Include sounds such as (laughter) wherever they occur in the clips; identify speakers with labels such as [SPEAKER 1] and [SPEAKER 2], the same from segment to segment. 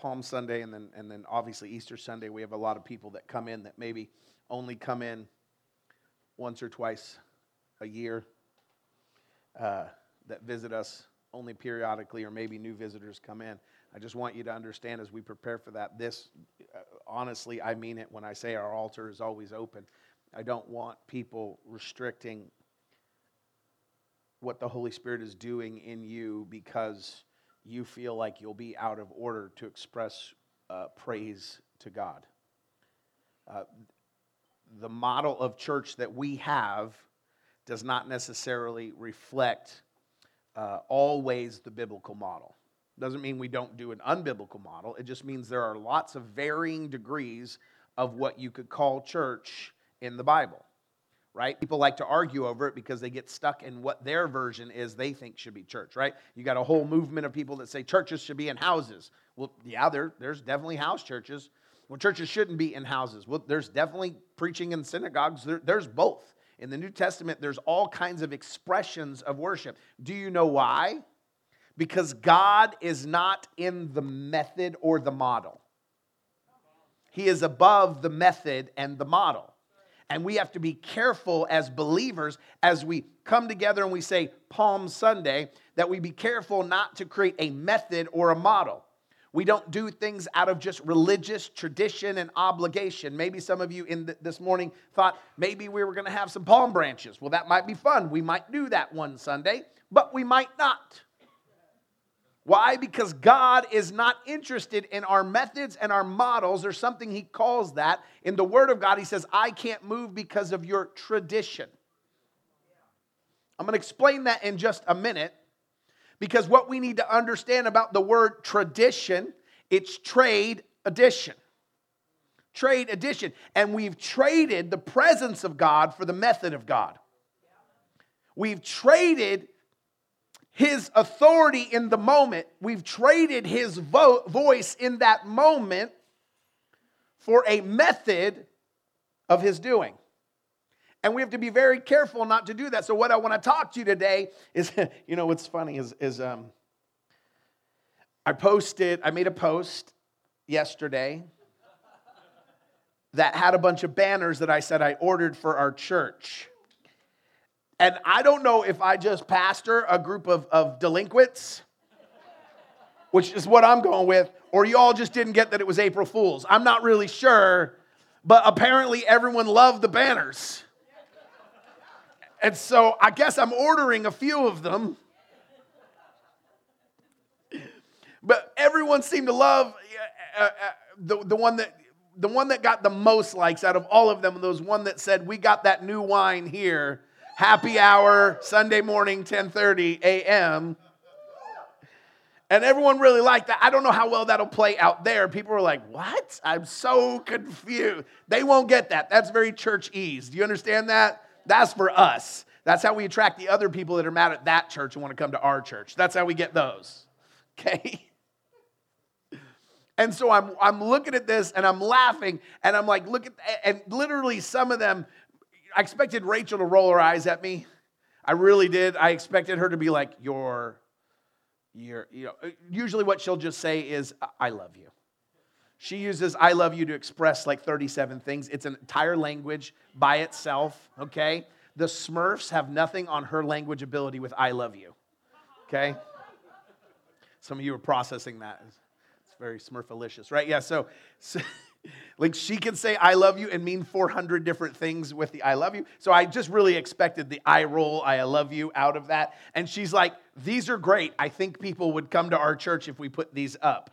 [SPEAKER 1] Palm Sunday and then, and then obviously Easter Sunday, we have a lot of people that come in that maybe only come in once or twice a year, uh, that visit us only periodically, or maybe new visitors come in. I just want you to understand as we prepare for that, this, uh, honestly, I mean it when I say our altar is always open. I don't want people restricting what the Holy Spirit is doing in you because you feel like you'll be out of order to express uh, praise to God. Uh, the model of church that we have does not necessarily reflect uh, always the biblical model. Doesn't mean we don't do an unbiblical model. It just means there are lots of varying degrees of what you could call church in the Bible, right? People like to argue over it because they get stuck in what their version is they think should be church, right? You got a whole movement of people that say churches should be in houses. Well, yeah, there, there's definitely house churches. Well, churches shouldn't be in houses. Well, there's definitely preaching in synagogues. There, there's both. In the New Testament, there's all kinds of expressions of worship. Do you know why? because God is not in the method or the model. He is above the method and the model. And we have to be careful as believers as we come together and we say Palm Sunday that we be careful not to create a method or a model. We don't do things out of just religious tradition and obligation. Maybe some of you in th- this morning thought maybe we were going to have some palm branches. Well, that might be fun. We might do that one Sunday, but we might not. Why? Because God is not interested in our methods and our models. There's something He calls that. In the Word of God, He says, I can't move because of your tradition. I'm going to explain that in just a minute because what we need to understand about the word tradition, it's trade addition. Trade addition. And we've traded the presence of God for the method of God. We've traded his authority in the moment. We've traded his vo- voice in that moment for a method of his doing. And we have to be very careful not to do that. So, what I want to talk to you today is (laughs) you know, what's funny is, is um, I posted, I made a post yesterday that had a bunch of banners that I said I ordered for our church. And I don't know if I just pastor a group of, of delinquents, which is what I'm going with, or you all just didn't get that it was April Fool's. I'm not really sure, but apparently everyone loved the banners. And so I guess I'm ordering a few of them. But everyone seemed to love uh, uh, the, the one that the one that got the most likes out of all of them and was one that said, "We got that new wine here happy hour Sunday morning 10:30 a.m. And everyone really liked that. I don't know how well that'll play out there. People were like, "What? I'm so confused." They won't get that. That's very church ease. Do you understand that? That's for us. That's how we attract the other people that are mad at that church and want to come to our church. That's how we get those. (laughs) Okay? And so I'm, I'm looking at this and I'm laughing and I'm like, look at, and literally some of them I expected Rachel to roll her eyes at me. I really did. I expected her to be like, You're, you're, you know, usually what she'll just say is, I love you. She uses I love you to express like 37 things. It's an entire language by itself, okay? The Smurfs have nothing on her language ability with I love you, okay? Some of you are processing that. It's very Smurfalicious, right? Yeah, so, so (laughs) like she can say I love you and mean 400 different things with the I love you. So I just really expected the I roll, I love you out of that. And she's like, these are great. I think people would come to our church if we put these up.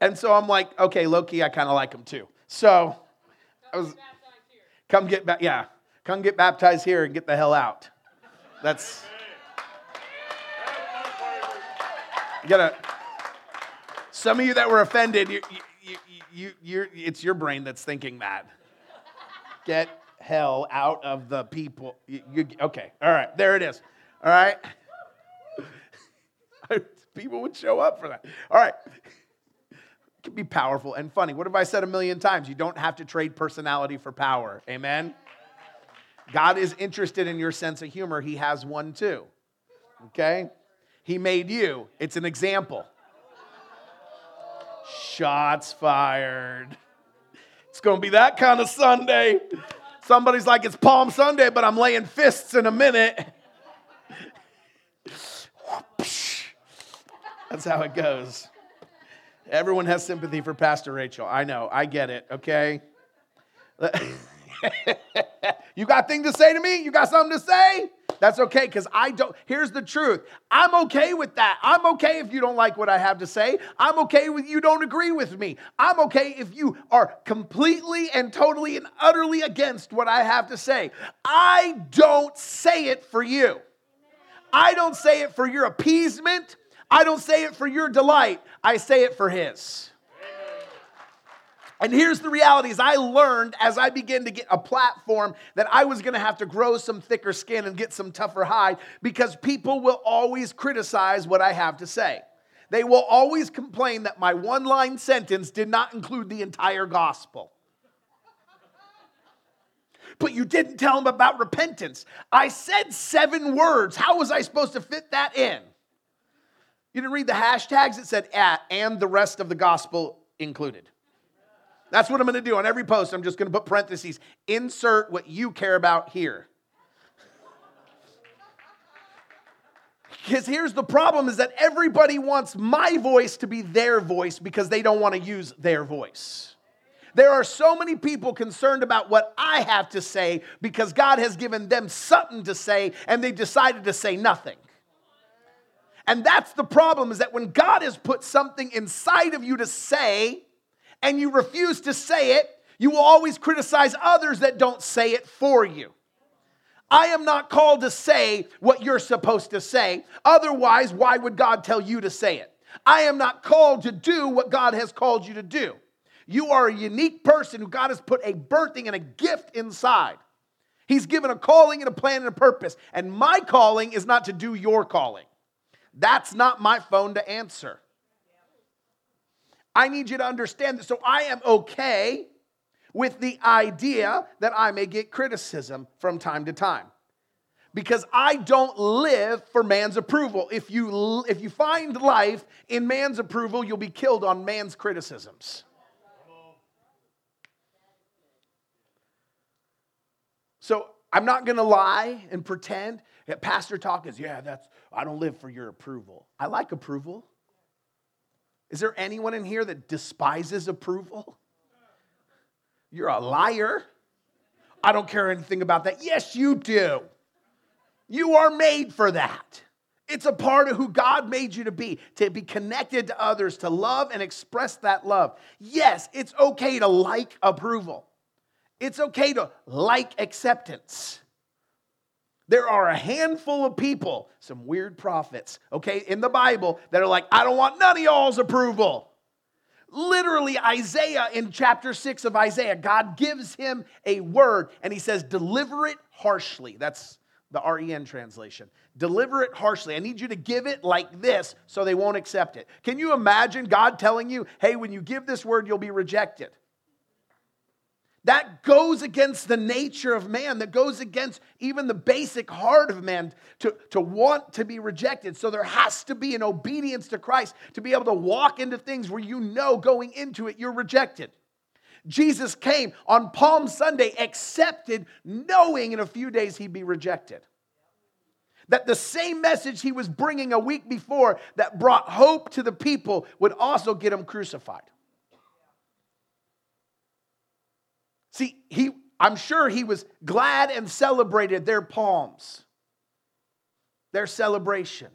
[SPEAKER 1] And so I'm like, okay, Loki, I kind of like them too. So I was, come get back, yeah, come get baptized here and get the hell out. That's, you gotta, some of you that were offended, you, you, you're, it's your brain that's thinking that. Get hell out of the people. You, you, okay, all right, there it is. All right. (laughs) people would show up for that. All right. It can be powerful and funny. What have I said a million times? You don't have to trade personality for power. Amen? God is interested in your sense of humor. He has one too. Okay? He made you, it's an example. Shots fired. It's going to be that kind of Sunday. Somebody's like, it's Palm Sunday, but I'm laying fists in a minute. That's how it goes. Everyone has sympathy for Pastor Rachel. I know. I get it, okay? (laughs) you got thing to say to me? You got something to say? That's okay because I don't. Here's the truth I'm okay with that. I'm okay if you don't like what I have to say. I'm okay with you don't agree with me. I'm okay if you are completely and totally and utterly against what I have to say. I don't say it for you. I don't say it for your appeasement. I don't say it for your delight. I say it for His. And here's the reality is I learned as I began to get a platform that I was going to have to grow some thicker skin and get some tougher hide because people will always criticize what I have to say. They will always complain that my one line sentence did not include the entire gospel. But you didn't tell them about repentance. I said seven words. How was I supposed to fit that in? You didn't read the hashtags? It said at and the rest of the gospel included. That's what I'm going to do on every post. I'm just going to put parentheses. Insert what you care about here. Because here's the problem is that everybody wants my voice to be their voice because they don't want to use their voice. There are so many people concerned about what I have to say because God has given them something to say and they decided to say nothing. And that's the problem is that when God has put something inside of you to say, and you refuse to say it, you will always criticize others that don't say it for you. I am not called to say what you're supposed to say. Otherwise, why would God tell you to say it? I am not called to do what God has called you to do. You are a unique person who God has put a birthing and a gift inside. He's given a calling and a plan and a purpose. And my calling is not to do your calling. That's not my phone to answer. I need you to understand that. So I am okay with the idea that I may get criticism from time to time. Because I don't live for man's approval. If you, if you find life in man's approval, you'll be killed on man's criticisms. So I'm not going to lie and pretend that pastor talk is, yeah, that's, I don't live for your approval. I like approval. Is there anyone in here that despises approval? You're a liar. I don't care anything about that. Yes, you do. You are made for that. It's a part of who God made you to be, to be connected to others, to love and express that love. Yes, it's okay to like approval. It's okay to like acceptance. There are a handful of people, some weird prophets, okay, in the Bible that are like, I don't want none of y'all's approval. Literally, Isaiah in chapter 6 of Isaiah, God gives him a word and he says, Deliver it harshly. That's the REN translation. Deliver it harshly. I need you to give it like this so they won't accept it. Can you imagine God telling you, hey, when you give this word, you'll be rejected? That goes against the nature of man, that goes against even the basic heart of man to, to want to be rejected. So there has to be an obedience to Christ to be able to walk into things where you know going into it you're rejected. Jesus came on Palm Sunday, accepted, knowing in a few days he'd be rejected. That the same message he was bringing a week before that brought hope to the people would also get him crucified. See, he, I'm sure he was glad and celebrated their palms, their celebration,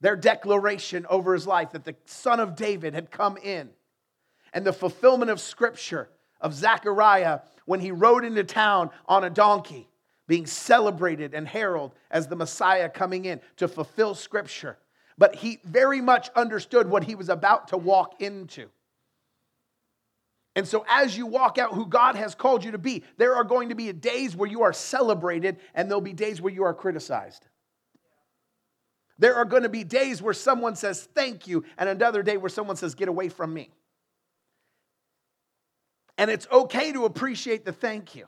[SPEAKER 1] their declaration over his life that the son of David had come in, and the fulfillment of scripture of Zechariah when he rode into town on a donkey, being celebrated and heralded as the Messiah coming in to fulfill scripture. But he very much understood what he was about to walk into. And so, as you walk out who God has called you to be, there are going to be days where you are celebrated, and there'll be days where you are criticized. There are going to be days where someone says thank you, and another day where someone says get away from me. And it's okay to appreciate the thank you.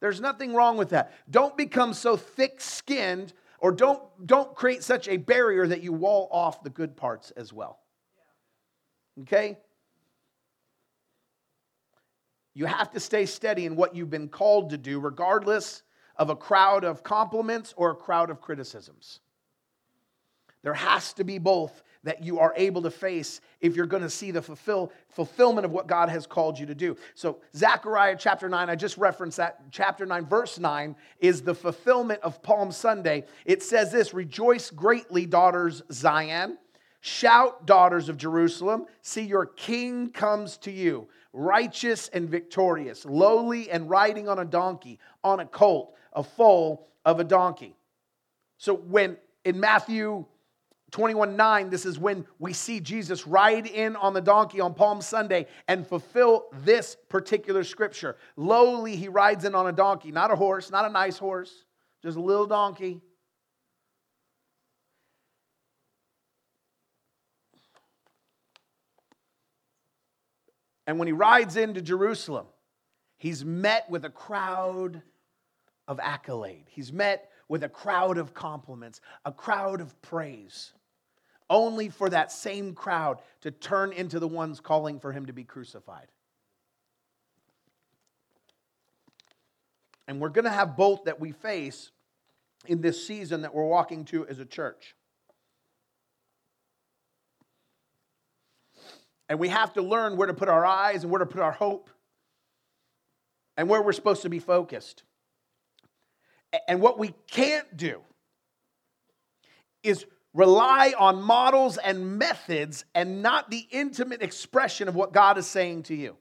[SPEAKER 1] There's nothing wrong with that. Don't become so thick skinned or don't, don't create such a barrier that you wall off the good parts as well. Okay? You have to stay steady in what you've been called to do, regardless of a crowd of compliments or a crowd of criticisms. There has to be both that you are able to face if you're going to see the fulfill, fulfillment of what God has called you to do. So, Zechariah chapter 9, I just referenced that. Chapter 9, verse 9 is the fulfillment of Palm Sunday. It says this Rejoice greatly, daughters Zion. Shout, daughters of Jerusalem. See, your king comes to you, righteous and victorious, lowly and riding on a donkey, on a colt, a foal of a donkey. So, when in Matthew 21 9, this is when we see Jesus ride in on the donkey on Palm Sunday and fulfill this particular scripture. Lowly, he rides in on a donkey, not a horse, not a nice horse, just a little donkey. And when he rides into Jerusalem, he's met with a crowd of accolade. He's met with a crowd of compliments, a crowd of praise only for that same crowd to turn into the ones calling for him to be crucified. And we're going to have both that we face in this season that we're walking to as a church. And we have to learn where to put our eyes and where to put our hope and where we're supposed to be focused. And what we can't do is rely on models and methods and not the intimate expression of what God is saying to you.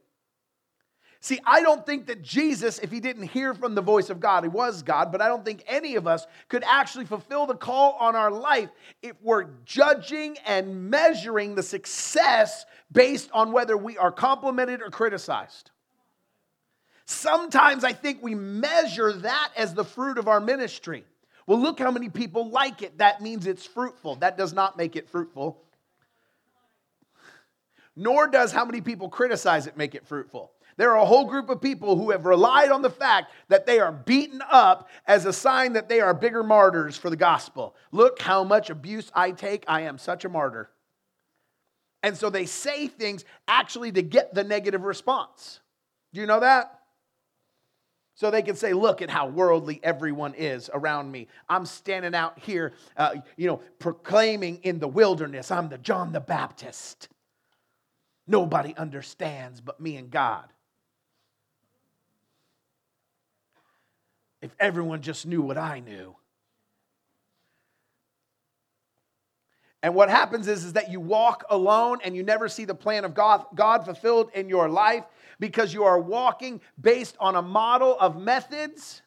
[SPEAKER 1] See, I don't think that Jesus, if he didn't hear from the voice of God, he was God, but I don't think any of us could actually fulfill the call on our life if we're judging and measuring the success based on whether we are complimented or criticized. Sometimes I think we measure that as the fruit of our ministry. Well, look how many people like it. That means it's fruitful. That does not make it fruitful. Nor does how many people criticize it make it fruitful. There are a whole group of people who have relied on the fact that they are beaten up as a sign that they are bigger martyrs for the gospel. Look how much abuse I take. I am such a martyr. And so they say things actually to get the negative response. Do you know that? So they can say, look at how worldly everyone is around me. I'm standing out here, uh, you know, proclaiming in the wilderness, I'm the John the Baptist. Nobody understands but me and God. If everyone just knew what I knew. And what happens is, is that you walk alone and you never see the plan of God, God fulfilled in your life because you are walking based on a model of methods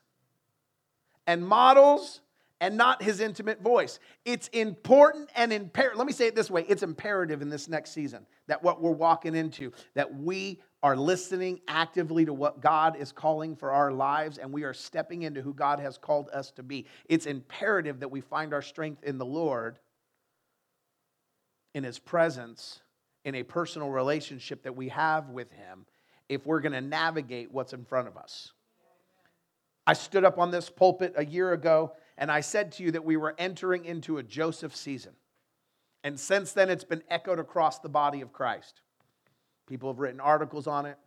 [SPEAKER 1] and models and not his intimate voice. It's important and imperative. Let me say it this way it's imperative in this next season that what we're walking into, that we are listening actively to what God is calling for our lives and we are stepping into who God has called us to be. It's imperative that we find our strength in the Lord, in his presence, in a personal relationship that we have with him if we're going to navigate what's in front of us. I stood up on this pulpit a year ago and I said to you that we were entering into a Joseph season. And since then, it's been echoed across the body of Christ. People have written articles on it.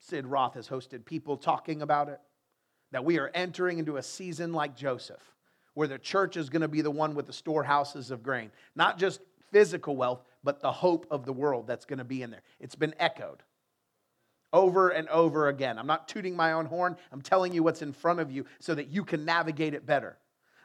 [SPEAKER 1] Sid Roth has hosted people talking about it. That we are entering into a season like Joseph, where the church is going to be the one with the storehouses of grain. Not just physical wealth, but the hope of the world that's going to be in there. It's been echoed over and over again. I'm not tooting my own horn. I'm telling you what's in front of you so that you can navigate it better.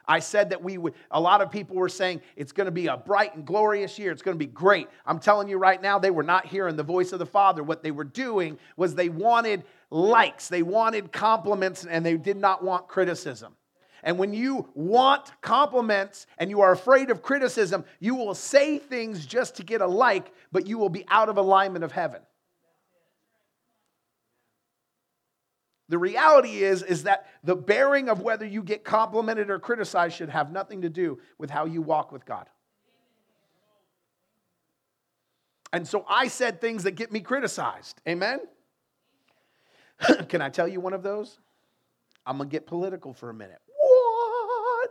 [SPEAKER 1] I said that we would, a lot of people were saying it's going to be a bright and glorious year. It's going to be great. I'm telling you right now, they were not hearing the voice of the Father. What they were doing was they wanted likes, they wanted compliments, and they did not want criticism. And when you want compliments and you are afraid of criticism, you will say things just to get a like, but you will be out of alignment of heaven. The reality is, is that the bearing of whether you get complimented or criticized should have nothing to do with how you walk with God. And so I said things that get me criticized. Amen? (clears throat) Can I tell you one of those? I'm going to get political for a minute. What?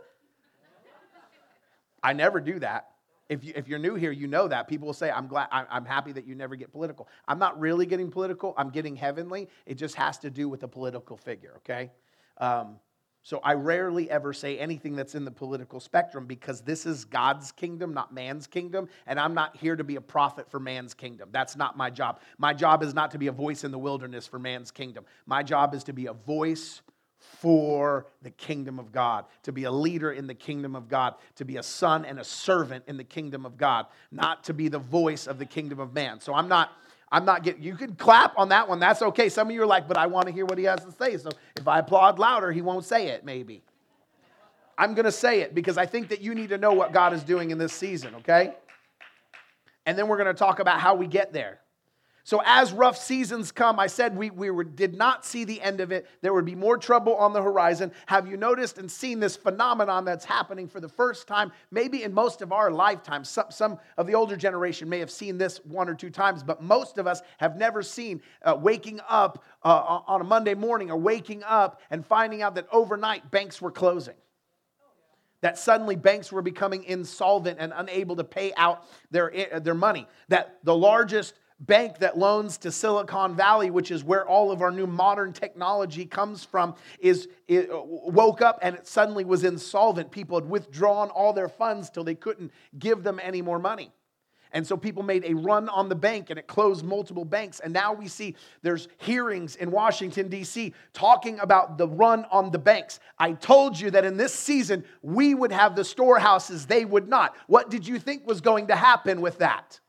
[SPEAKER 1] I never do that. If, you, you're new here, you know that. People will say, I'm glad, I'm happy that you never get political. I'm not really getting political, I'm getting heavenly. It just has to do with a political figure, okay? Um, so I rarely ever say anything that's in the political spectrum because this is God's kingdom, not man's kingdom, and I'm not here to be a prophet for man's kingdom. That's not my job. My job is not to be a voice in the wilderness for man's kingdom. My job is to be a voice for the kingdom of God, to be a leader in the kingdom of God, to be a son and a servant in the kingdom of God, not to be the voice of the kingdom of man. So I'm not I'm not getting, you can clap on that one. That's okay. Some of you are like, but I want to hear what he has to say. So if I applaud louder, he won't say it, maybe. I'm going to say it because I think that you need to know what God is doing in this season, okay? And then we're going to talk about how we get there. So, as rough seasons come, I said we, we were, did not see the end of it. There would be more trouble on the horizon. Have you noticed and seen this phenomenon that's happening for the first time, maybe in most of our lifetimes? Some, some of the older generation may have seen this one or two times, but most of us have never seen uh, waking up uh, on a Monday morning or waking up and finding out that overnight banks were closing that suddenly banks were becoming insolvent and unable to pay out their, their money, that the largest bank that loans to Silicon Valley, which is where all of our new modern technology comes from, is woke up and it suddenly was insolvent. People had withdrawn all their funds till they couldn't give them any more money. And so people made a run on the bank and it closed multiple banks. And now we see there's hearings in Washington, D.C., talking about the run on the banks. I told you that in this season we would have the storehouses, they would not. What did you think was going to happen with that?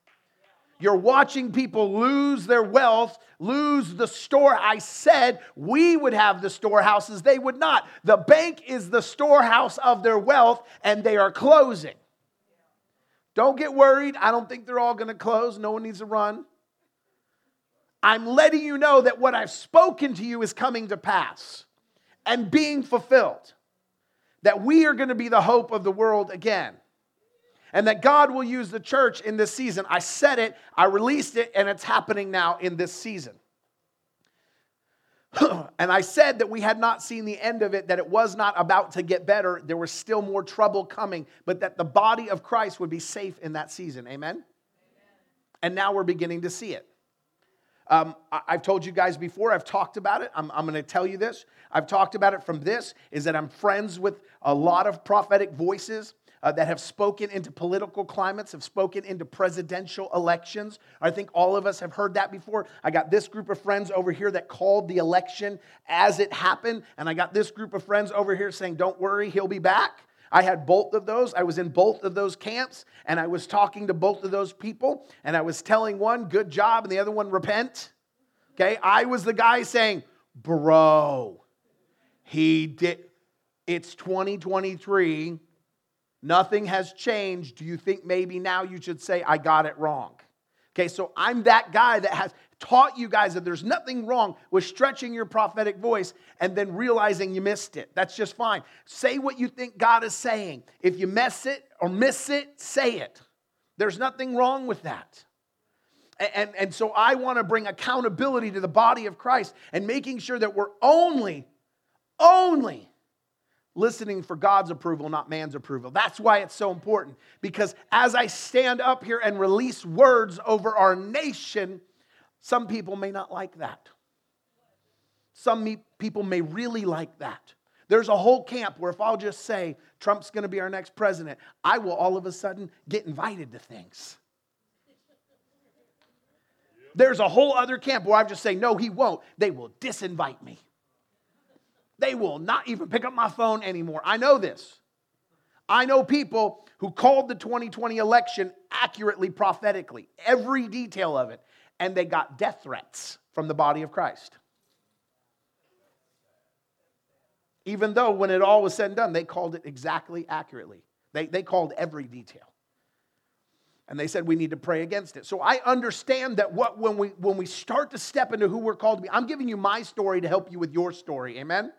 [SPEAKER 1] You're watching people lose their wealth, lose the store. I said we would have the storehouses, they would not. The bank is the storehouse of their wealth, and they are closing. Don't get worried. I don't think they're all going to close. No one needs to run. I'm letting you know that what I've spoken to you is coming to pass and being fulfilled. That we are going to be the hope of the world again and that God will use the church in this season. I said it, I released it, and it's happening now in this season. (clears throat) and I said that we had not seen the end of it, that it was not about to get better. There was still more trouble coming, but that the body of Christ would be safe in that season. Amen? Amen. And now we're beginning to see it. Um, I've told you guys before, I've talked about it. I'm, I'm going to tell you this. I've talked about it from this is that I'm friends with a lot of prophetic voices uh, that have spoken into political climates, have spoken into presidential elections. I think all of us have heard that before. I got this group of friends over here that called the election as it happened, and I got this group of friends over here saying, Don't worry, he'll be back. I had both of those. I was in both of those camps, and I was talking to both of those people, and I was telling one, Good job, and the other one, Repent. Okay, I was the guy saying, Bro, he did. It's 2023 Nothing has changed. Do you think maybe now you should say, I got it wrong? Okay, so I'm that guy that has taught you guys that there's nothing wrong with stretching your prophetic voice and then realizing you missed it. That's just fine. Say what you think God is saying. If you mess it or miss it, say it. There's nothing wrong with that. And, and, and so I want to bring accountability to the body of Christ and making sure that we're only, only listening for God's approval, not man's approval. That's why it's so important. Because as I stand up here and release words over our nation, some people may not like that. Some people may really like that. There's a whole camp where if I'll just say Trump's going to be our next president, I will all of a sudden get invited to things. There's a whole other camp where I just say, no, he won't. They will disinvite me. They will not even pick up my phone anymore. I know this. I know people who called the 2020 election accurately, prophetically, every detail of it, and they got death threats from the body of Christ. Even though, when it all was said and done, they called it exactly accurately. They, they called every detail. And they said we need to pray against it. So I understand that what when we when we start to step into who we're called to be, I'm giving you my story to help you with your story. Amen.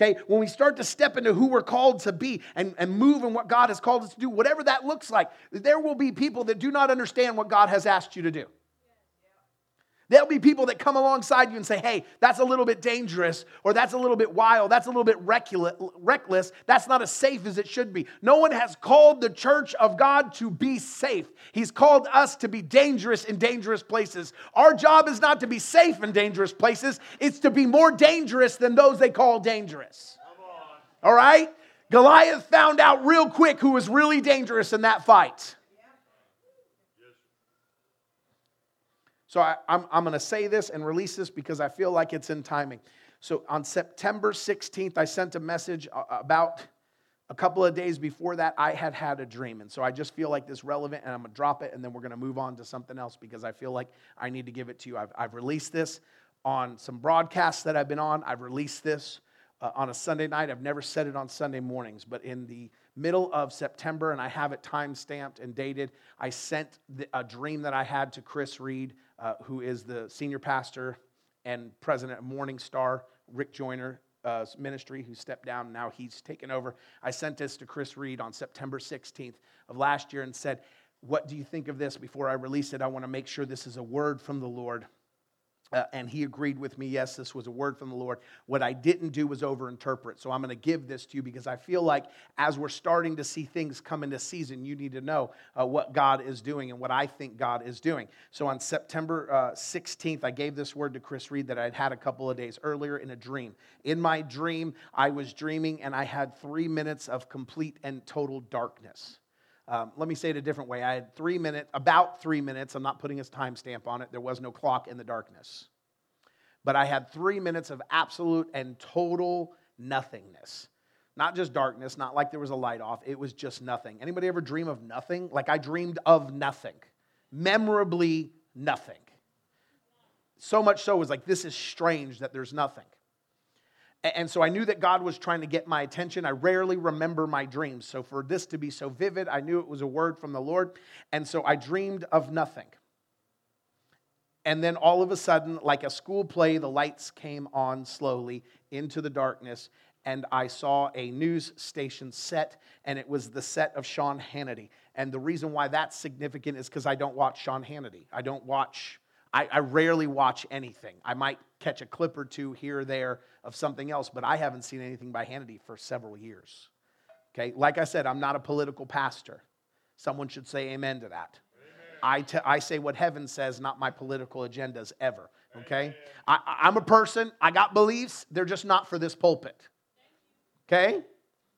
[SPEAKER 1] Okay, when we start to step into who we're called to be and, and move in what God has called us to do, whatever that looks like, there will be people that do not understand what God has asked you to do. There'll be people that come alongside you and say, hey, that's a little bit dangerous, or that's a little bit wild, that's a little bit reckless, that's not as safe as it should be. No one has called the church of God to be safe. He's called us to be dangerous in dangerous places. Our job is not to be safe in dangerous places, it's to be more dangerous than those they call dangerous. All right? Goliath found out real quick who was really dangerous in that fight. So I, am I'm, I'm going to say this and release this because I feel like it's in timing. So on September 16th, I sent a message about a couple of days before that. I had had a dream. And so I just feel like this relevant and I'm going to drop it and then we're going to move on to something else because I feel like I need to give it to you. I've, I've released this on some broadcasts that I've been on. I've released this uh, on a Sunday night. I've never said it on Sunday mornings, but in the middle of September, and I have it time stamped and dated, I sent the, a dream that I had to Chris Reed uh, who is the senior pastor and president of Morning Star, Rick Joyner uh, ministry, who stepped down. Now he's taken over. I sent this to Chris Reed on September 16th of last year and said, What do you think of this? Before I release it, I want to make sure this is a word from the Lord uh, and he agreed with me, yes, this was a word from the Lord. What I didn't do was overinterpret. So I'm going to give this to you because I feel like as we're starting to see things come into season, you need to know uh, what God is doing and what I think God is doing. So on September uh, 16th, I gave this word to Chris Reed that I'd had a couple of days earlier in a dream. In my dream, I was dreaming and I had three minutes of complete and total darkness. Um, let me say it a different way. I had three minutes, about three minutes. I'm not putting a timestamp on it. There was no clock in the darkness. But I had three minutes of absolute and total nothingness. Not just darkness, not like there was a light off. It was just nothing. Anybody ever dream of nothing? Like I dreamed of nothing. Memorably nothing. So much so was like, this is strange that there's nothing. And so I knew that God was trying to get my attention. I rarely remember my dreams. So for this to be so vivid, I knew it was a word from the Lord. And so I dreamed of nothing. And then all of a sudden, like a school play, the lights came on slowly into the darkness. And I saw a news station set, and it was the set of Sean Hannity. And the reason why that's significant is because I don't watch Sean Hannity. I don't watch I, I, rarely watch anything. I might catch a clip or two here or there of something else, but I haven't seen anything by Hannity for several years. Okay, like I said, I'm not a political pastor. Someone should say amen to that. I, t- I say what heaven says, not my political agendas ever. Okay? I, I'm a person, I got beliefs, they're just not for this pulpit. Okay?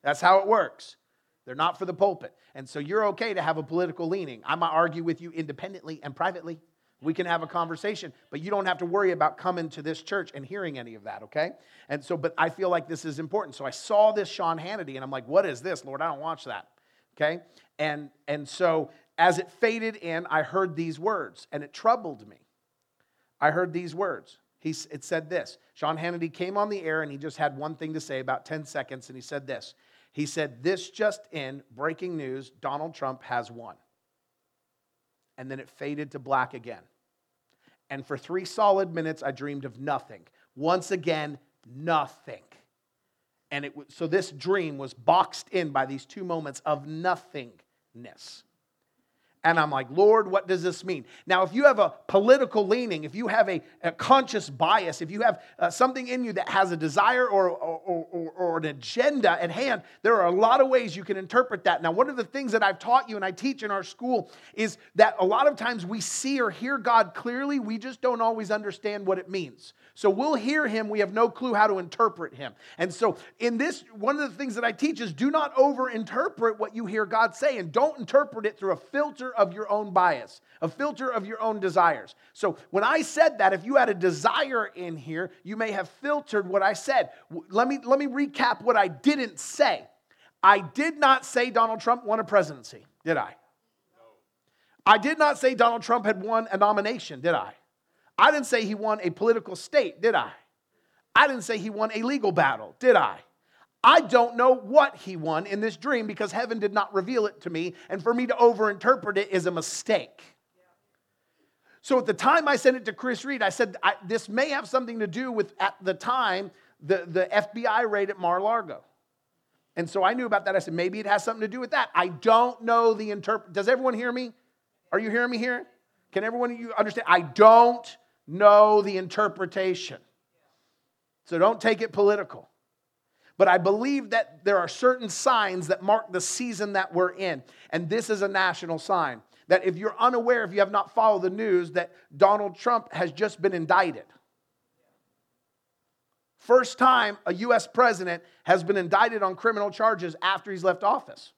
[SPEAKER 1] That's how it works. They're not for the pulpit. And so you're okay to have a political leaning. I might argue with you independently and privately. We can have a conversation, but you don't have to worry about coming to this church and hearing any of that, okay? And so, but I feel like this is important. So I saw this Sean Hannity and I'm like, what is this, Lord? I don't watch that, okay? And, and so as it faded in, I heard these words and it troubled me. I heard these words. He, it said this Sean Hannity came on the air and he just had one thing to say, about 10 seconds, and he said this. He said, This just in, breaking news Donald Trump has won. And then it faded to black again. And for three solid minutes, I dreamed of nothing. Once again, nothing. And it so this dream was boxed in by these two moments of nothingness. And I'm like, Lord, what does this mean? Now, if you have a political leaning, if you have a, a conscious bias, if you have uh, something in you that has a desire or, or, or, or, an agenda at hand, there are a lot of ways you can interpret that. Now, one of the things that I've taught you and I teach in our school is that a lot of times we see or hear God clearly, we just don't always understand what it means. So we'll hear him, we have no clue how to interpret him. And so, in this, one of the things that I teach is do not over interpret what you hear God say, and don't interpret it through a filter of your own bias, a filter of your own desires. So, when I said that, if you had a desire in here, you may have filtered what I said. Let me, let me recap what I didn't say. I did not say Donald Trump won a presidency, did I? I did not say Donald Trump had won a nomination, did I? I didn't say he won a political state, did I? I didn't say he won a legal battle, did I? I don't know what he won in this dream because heaven did not reveal it to me, and for me to overinterpret it is a mistake. So at the time I sent it to Chris Reed, I said, I, This may have something to do with, at the time, the, the FBI raid at Mar Largo. And so I knew about that. I said, Maybe it has something to do with that. I don't know the interpret. Does everyone hear me? Are you hearing me here? Can everyone you understand? I don't know the interpretation. So don't take it political. But I believe that there are certain signs that mark the season that we're in. And this is a national sign. That if you're unaware, if you have not followed the news, that Donald Trump has just been indicted. First time a US president has been indicted on criminal charges after he's left office.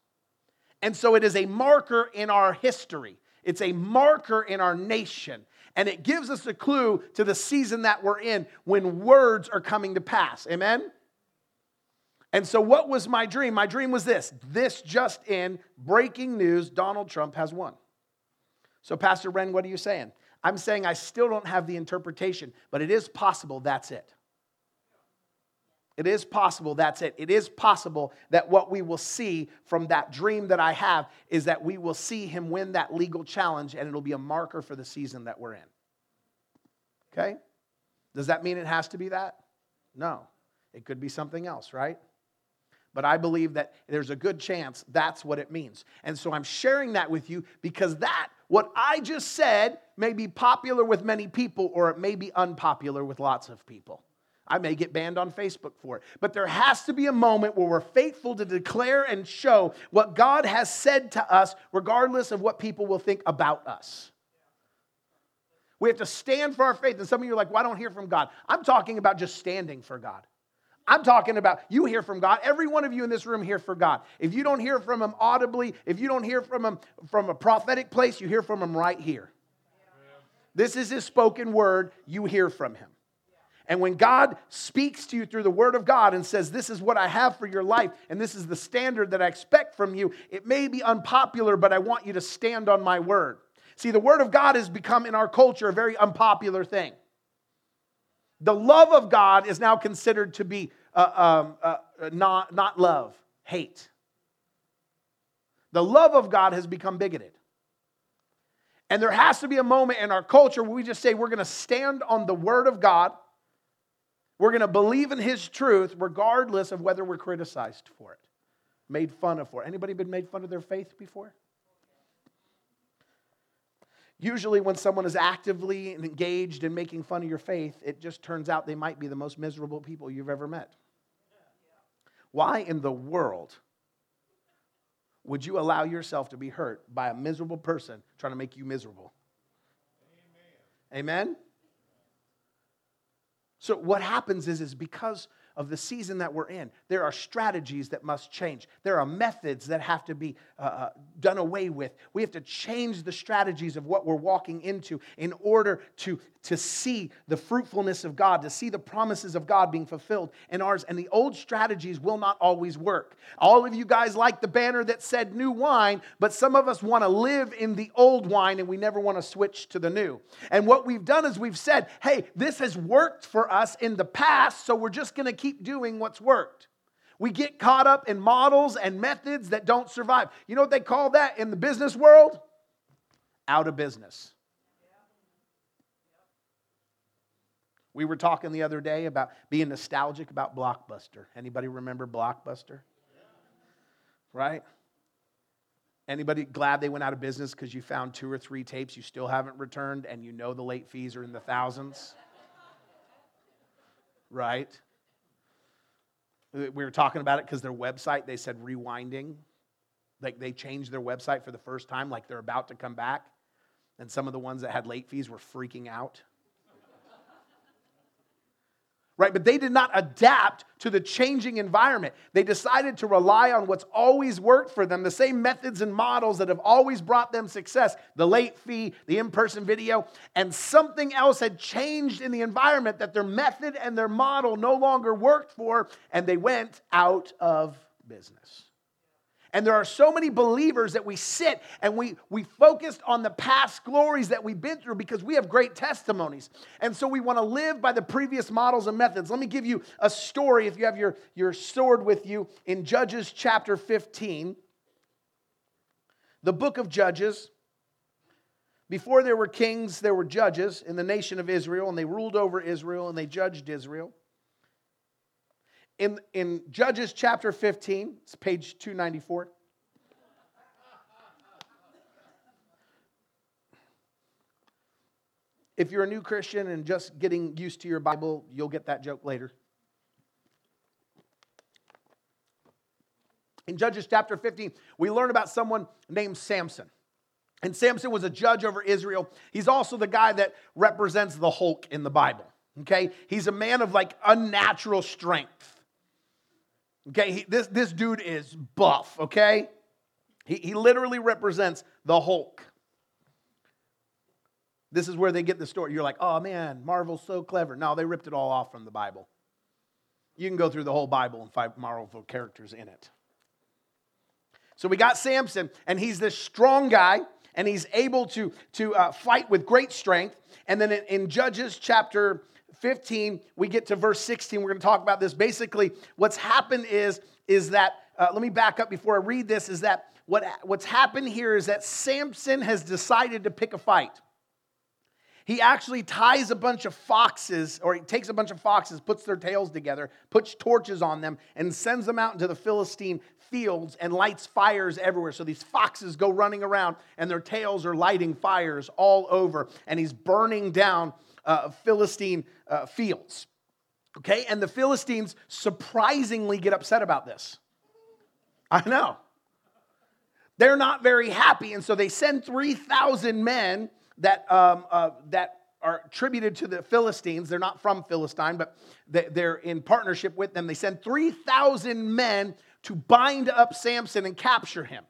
[SPEAKER 1] And so it is a marker in our history, it's a marker in our nation. And it gives us a clue to the season that we're in when words are coming to pass. Amen? And so, what was my dream? My dream was this this just in breaking news Donald Trump has won. So, Pastor Ren, what are you saying? I'm saying I still don't have the interpretation, but it is possible that's it. It is possible, that's it. It is possible that what we will see from that dream that I have is that we will see him win that legal challenge and it'll be a marker for the season that we're in. Okay? Does that mean it has to be that? No. It could be something else, right? But I believe that there's a good chance that's what it means. And so I'm sharing that with you because that, what I just said, may be popular with many people or it may be unpopular with lots of people. I may get banned on Facebook for it. But there has to be a moment where we're faithful to declare and show what God has said to us, regardless of what people will think about us. We have to stand for our faith. And some of you are like, well, I don't hear from God. I'm talking about just standing for God. I'm talking about you hear from God. Every one of you in this room hear from God. If you don't hear from Him audibly, if you don't hear from Him from a prophetic place, you hear from Him right here. This is His spoken word. You hear from Him. And when God speaks to you through the Word of God and says, This is what I have for your life, and this is the standard that I expect from you, it may be unpopular, but I want you to stand on my Word. See, the Word of God has become in our culture a very unpopular thing. The love of God is now considered to be uh, um, uh, not, not love, hate. The love of God has become bigoted. And there has to be a moment in our culture where we just say we're going to stand on the Word of God we're going to believe in his truth regardless of whether we're criticized for it, made fun of for it. Anybody been made fun of their faith before? Usually, when someone is actively engaged in making fun of your faith, it just turns out they might be the most miserable people you've ever met. Why in the world would you allow yourself to be hurt by a miserable person trying to make you miserable? Amen? Amen? So what happens is, is because of the season that we're in. There are strategies that must change. There are methods that have to be uh, uh, done away with. We have to change the strategies of what we're walking into in order to, to see the fruitfulness of God, to see the promises of God being fulfilled in ours. And the old strategies will not always work. All of you guys like the banner that said new wine, but some of us want to live in the old wine and we never want to switch to the new. And what we've done is we've said, hey, this has worked for us in the past, so we're just going to keep doing what's worked. We get caught up in models and methods that don't survive. You know what they call that in the business world? Out of business. We were talking the other day about being nostalgic about Blockbuster. Anybody remember Blockbuster? Right? Anybody glad they went out of business because you found two or three tapes you still haven't returned and you know the late fees are in the thousands? Right? Uh, we were talking about it because their website, they said rewinding. Like they changed their website for the first time, like they're about to come back. And some of the ones that had late fees were freaking out right? But they did not adapt to the changing environment. They decided to rely on what's always worked for them, the same methods and models that have always brought them success the late fee, the in person video, and something else had changed in the environment that their method and their model no longer worked for, and they went out of business. And there are so many believers that we sit and we, we focused on the past glories that we've been through because we have great testimonies. And so we want to live by the previous models and methods. Let me give you a story if you have your, your sword with you in Judges chapter 15. The book of Judges. Before there were kings, there were judges in the nation of Israel, and they ruled over Israel and they judged Israel in, in Judges chapter 15, it's page 294. If you're a new Christian and just getting used to your Bible, you'll get that joke later. In Judges chapter 15, we learn about someone named Samson. And Samson was a judge over Israel. He's also the guy that represents the Hulk in the Bible. Okay? He's a man of like unnatural strength. Okay? He, this, this dude is buff. Okay? He, he literally represents the Hulk. This is where they get the story. You're like, oh man, Marvel's so clever. No, they ripped it all off from the Bible. You can go through the whole Bible and find Marvel characters in it. So we got Samson, and he's this strong guy, and he's able to, to uh, fight with great strength. And then in, in Judges chapter 15, we get to verse 16. We're going to talk about this. Basically, what's happened is, is that, uh, let me back up before I read this, is that what, what's happened here is that Samson has decided to pick a fight. He actually ties a bunch of foxes, or he takes a bunch of foxes, puts their tails together, puts torches on them, and sends them out into the Philistine fields and lights fires everywhere. So these foxes go running around and their tails are lighting fires all over. And he's burning down uh, Philistine uh, fields. Okay, and the Philistines surprisingly get upset about this. I know. They're not very happy, and so they send 3,000 men that, um, uh, that are attributed to the Philistines. They're not from Philistine, but they're in partnership with them. They send 3,000 men to bind up Samson and capture him.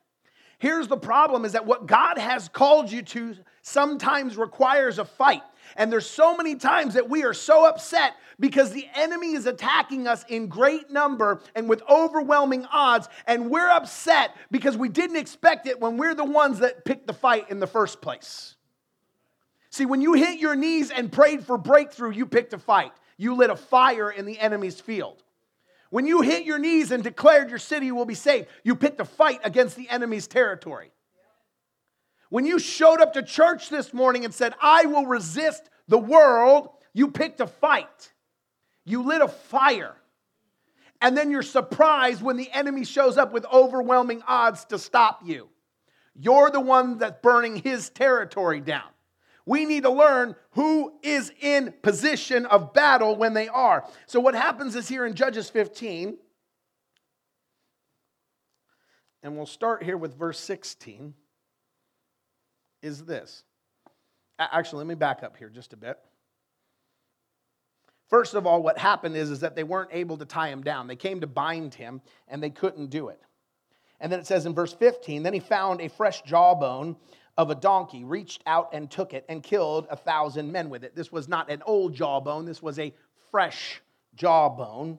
[SPEAKER 1] Here's the problem is that what God has called you to sometimes requires a fight. And there's so many times that we are so upset because the enemy is attacking us in great number and with overwhelming odds. And we're upset because we didn't expect it when we're the ones that picked the fight in the first place. See, when you hit your knees and prayed for breakthrough, you picked a fight. You lit a fire in the enemy's field. When you hit your knees and declared your city will be saved, you picked a fight against the enemy's territory. When you showed up to church this morning and said, I will resist the world, you picked a fight. You lit a fire. And then you're surprised when the enemy shows up with overwhelming odds to stop you. You're the one that's burning his territory down. We need to learn who is in position of battle when they are. So, what happens is here in Judges 15, and we'll start here with verse 16, is this. Actually, let me back up here just a bit. First of all, what happened is, is that they weren't able to tie him down. They came to bind him, and they couldn't do it. And then it says in verse 15, then he found a fresh jawbone of a donkey, reached out and took it, and killed a thousand men with it. This was not an old jawbone, this was a fresh jawbone.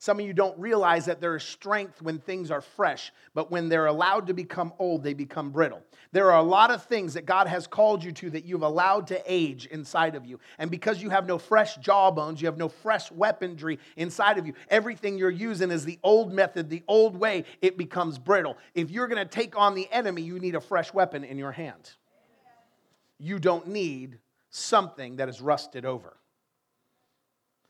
[SPEAKER 1] Some of you don't realize that there is strength when things are fresh, but when they're allowed to become old, they become brittle. There are a lot of things that God has called you to that you've allowed to age inside of you. And because you have no fresh jawbones, you have no fresh weaponry inside of you, everything you're using is the old method, the old way, it becomes brittle. If you're going to take on the enemy, you need a fresh weapon in your hand. You don't need something that is rusted over.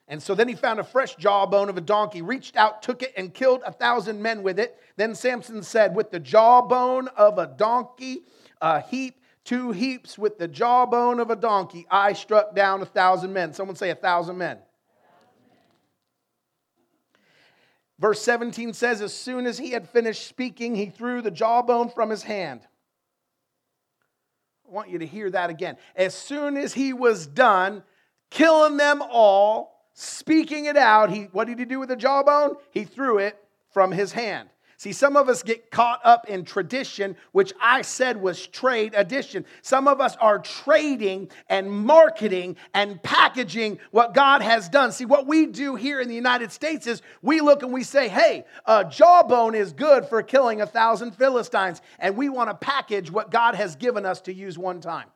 [SPEAKER 1] And so then he found a fresh jawbone of a donkey, reached out, took it, and killed a thousand men with it. Then Samson said, With the jawbone of a donkey, a heap, two heaps with the jawbone of a donkey, I struck down a thousand men. Someone say a thousand men. Verse 17 says, As soon as he had finished speaking, he threw the jawbone from his hand. I want you to hear that again. As soon as he was done killing them all, speaking it out, he, what did he do with the jawbone? He threw it from his hand. See, some of us get caught up in tradition, which I said was trade addition. Some of us are trading and marketing and packaging what God has done. See, what we do here in the United States is we look and we say, hey, a jawbone is good for killing a thousand Philistines. And we want to package what God has given us to use one time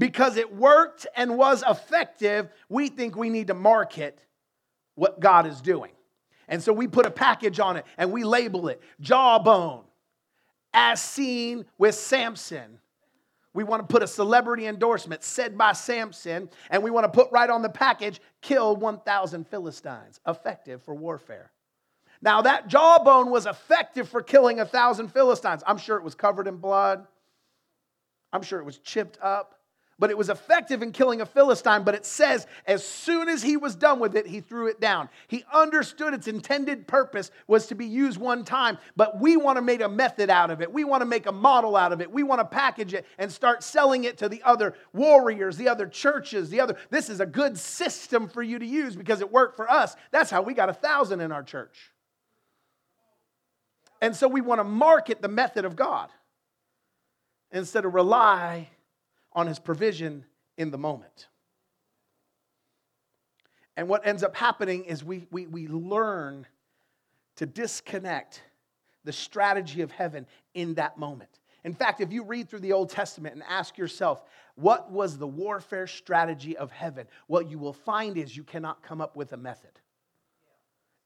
[SPEAKER 1] because it worked and was effective, we think we need to market what God is doing. And so we put a package on it and we label it jawbone, as seen with Samson. We want to put a celebrity endorsement said by Samson, and we want to put right on the package kill 1,000 Philistines, effective for warfare. Now, that jawbone was effective for killing a thousand Philistines. I'm sure it was covered in blood. I'm sure it was chipped up. But it was effective in killing a Philistine. But it says, as soon as he was done with it, he threw it down. He understood its intended purpose was to be used one time, but we want to make a method out of it. We want to make a model out of it. We want to package it and start selling it to the other warriors, the other churches, the other. This is a good system for you to use because it worked for us. That's how we got a thousand in our church. And so we want to market the method of God instead of rely on his provision in the moment. And what ends up happening is we, we, we learn to disconnect the strategy of heaven in that moment. In fact, if you read through the Old Testament and ask yourself, what was the warfare strategy of heaven? What you will find is you cannot come up with a method.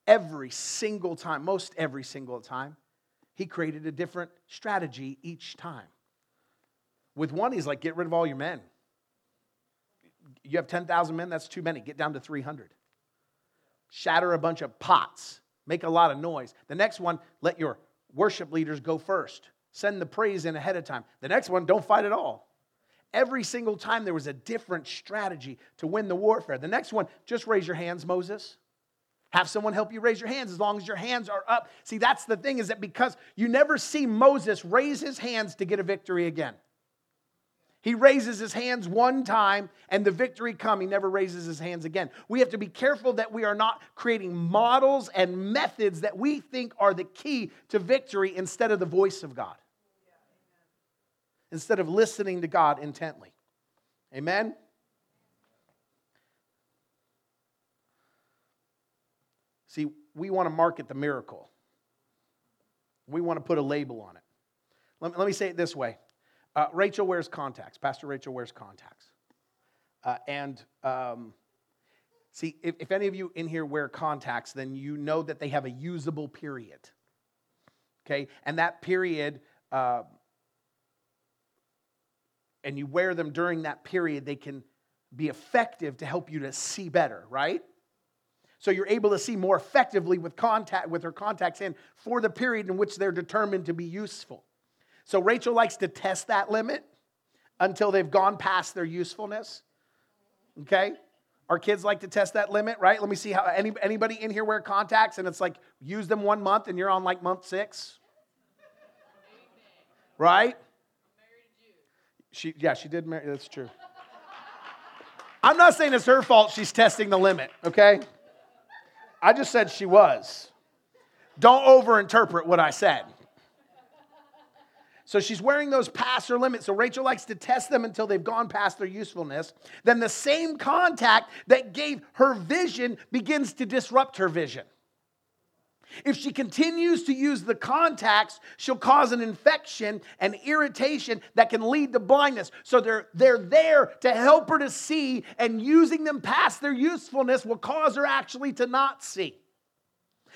[SPEAKER 1] Every single time, most every single time, he created a different strategy each time. With one, he's like, get rid of all your men. You have 10,000 men, that's too many. Get down to 300. Shatter a bunch of pots, make a lot of noise. The next one, let your worship leaders go first. Send the praise in ahead of time. The next one, don't fight at all. Every single time there was a different strategy to win the warfare. The next one, just raise your hands, Moses. Have someone help you raise your hands as long as your hands are up. See, that's the thing is that because you never see Moses raise his hands to get a victory again. He raises his hands one time and the victory come. He never raises his hands again. We have to be careful that we are not creating models and methods that we think are the key to victory instead of the voice of God. Instead of listening to God intently. Amen? See, we want to market the miracle. We want to put a label on it. Let me, let me say it this way uh, Rachel wears contacts. Pastor Rachel wears contacts. Uh, and um, see, if, if, any of you in here wear contacts, then you know that they have a usable period. Okay? And that period, uh, and you wear them during that period, they can be effective to help you to see better, right? So you're able to see more effectively with contact with her contacts in for the period in which they're determined to be useful. So Rachel likes to test that limit until they've gone past their usefulness. Okay? Our kids like to test that limit, right? Let me see how any, anybody in here wear contacts and it's like use them one month and you're on like month six. Right? She, yeah, she did marry. That's true. I'm not saying it's her fault she's testing the limit, okay? I just said she was. Don't overinterpret what I said. So she's wearing those past her limits. So Rachel likes to test them until they've gone past their usefulness. Then the same contact that gave her vision begins to disrupt her vision. If she continues to use the contacts, she'll cause an infection and irritation that can lead to blindness. So they're, they're there to help her to see, and using them past their usefulness will cause her actually to not see.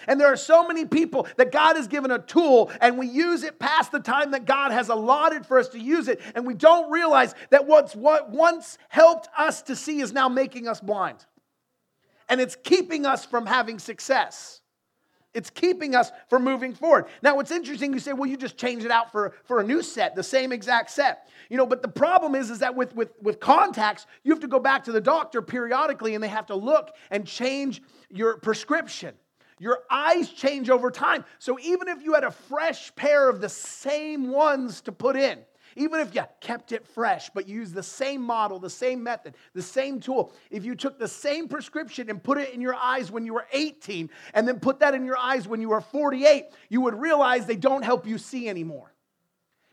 [SPEAKER 1] And there are so many people that God has given a tool and we use it past the time that God has allotted for us to use it. And we don't realize that what's what once helped us to see is now making us blind. And it's keeping us from having success. It's keeping us from moving forward. Now, what's interesting, you say, well, you just change it out for, for a new set, the same exact set. You know, but the problem is, is that with, with, with contacts, you have to go back to the doctor periodically and they have to look and change your prescription. Your eyes change over time. So even if you had a fresh pair of the same ones to put in, even if you kept it fresh, but used the same model, the same method, the same tool, if you took the same prescription and put it in your eyes when you were 18 and then put that in your eyes when you were 48, you would realize they don't help you see anymore.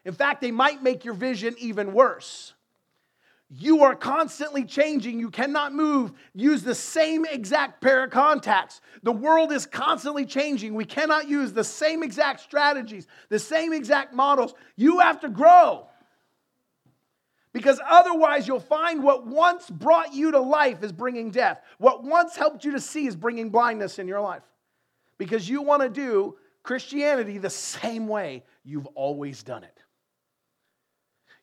[SPEAKER 1] In fact, they might make your vision even worse. You are constantly changing. You cannot move. Use the same exact pair of contacts. The world is constantly changing. We cannot use the same exact strategies, the same exact models. You have to grow. Because otherwise, you'll find what once brought you to life is bringing death. What once helped you to see is bringing blindness in your life. Because you want to do Christianity the same way you've always done it.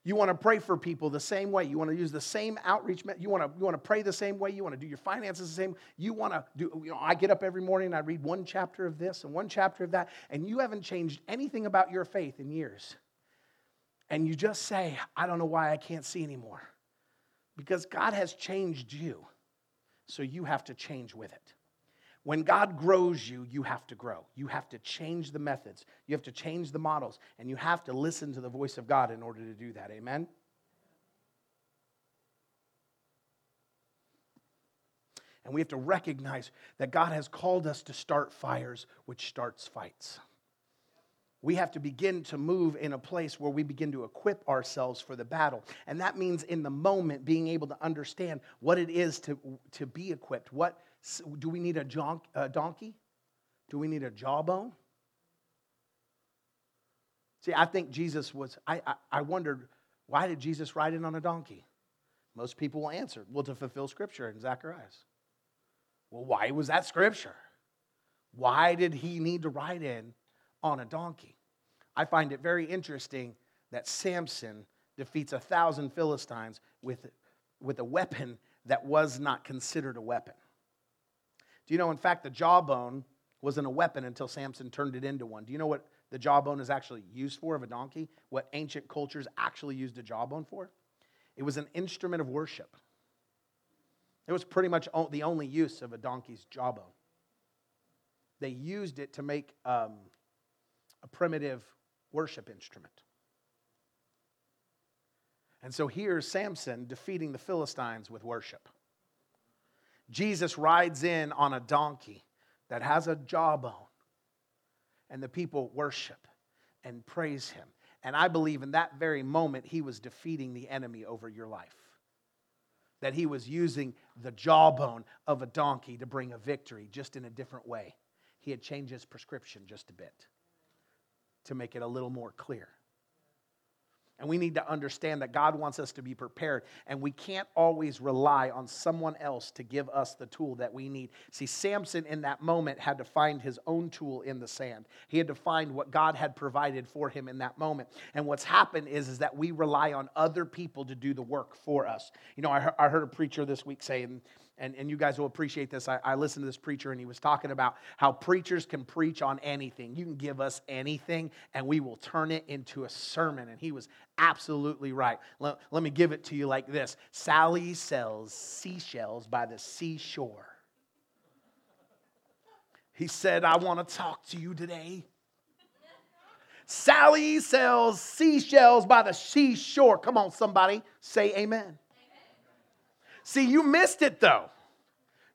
[SPEAKER 1] You want to pray for people the same way. You want to use the same outreach. You want to, you want to pray the same way. You want to do your finances the same. You want to do, you know, I get up every morning and I read one chapter of this and one chapter of that, and you haven't changed anything about your faith in years. And you just say, I don't know why I can't see anymore. Because God has changed you, so you have to change with it. When God grows you, you have to grow. You have to change the methods, you have to change the models, and you have to listen to the voice of God in order to do that. Amen? And we have to recognize that God has called us to start fires, which starts fights. We have to begin to move in a place where we begin to equip ourselves for the battle. And that means in the moment being able to understand what it is to, to be equipped, what, do we need a, jon- a donkey? Do we need a jawbone? See, I think Jesus was, I, I, I wondered, why did Jesus ride in on a donkey? Most people will answer, well, to fulfill scripture in Zacharias. Well, why was that scripture? Why did he need to ride in on a donkey? I find it very interesting that Samson defeats a thousand Philistines with, with a weapon that was not considered a weapon. Do you know, in fact, the jawbone wasn't a weapon until Samson turned it into one? Do you know what the jawbone is actually used for of a donkey? What ancient cultures actually used a jawbone for? It was an instrument of worship. It was pretty much the only use of a donkey's jawbone. They used it to make um, a primitive worship instrument. And so here's Samson defeating the Philistines with worship. Jesus rides in on a donkey that has a jawbone, and the people worship and praise him. And I believe in that very moment, he was defeating the enemy over your life. That he was using the jawbone of a donkey to bring a victory, just in a different way. He had changed his prescription just a bit to make it a little more clear. And we need to understand that God wants us to be prepared, and we can't always rely on someone else to give us the tool that we need. See, Samson in that moment had to find his own tool in the sand. He had to find what God had provided for him in that moment. And what's happened is, is that we rely on other people to do the work for us. You know, I I heard a preacher this week say, and and, you guys will appreciate this. I, I listened to this preacher, and he was talking about how preachers can preach on anything. You can give us anything, and we will turn it into a sermon. And he was absolutely right. Let, let me give it to you like this Sally sells seashells by the seashore. He said, I want to talk to you today. Sally sells seashells by the seashore. Come on, somebody, say amen. See, you missed it though.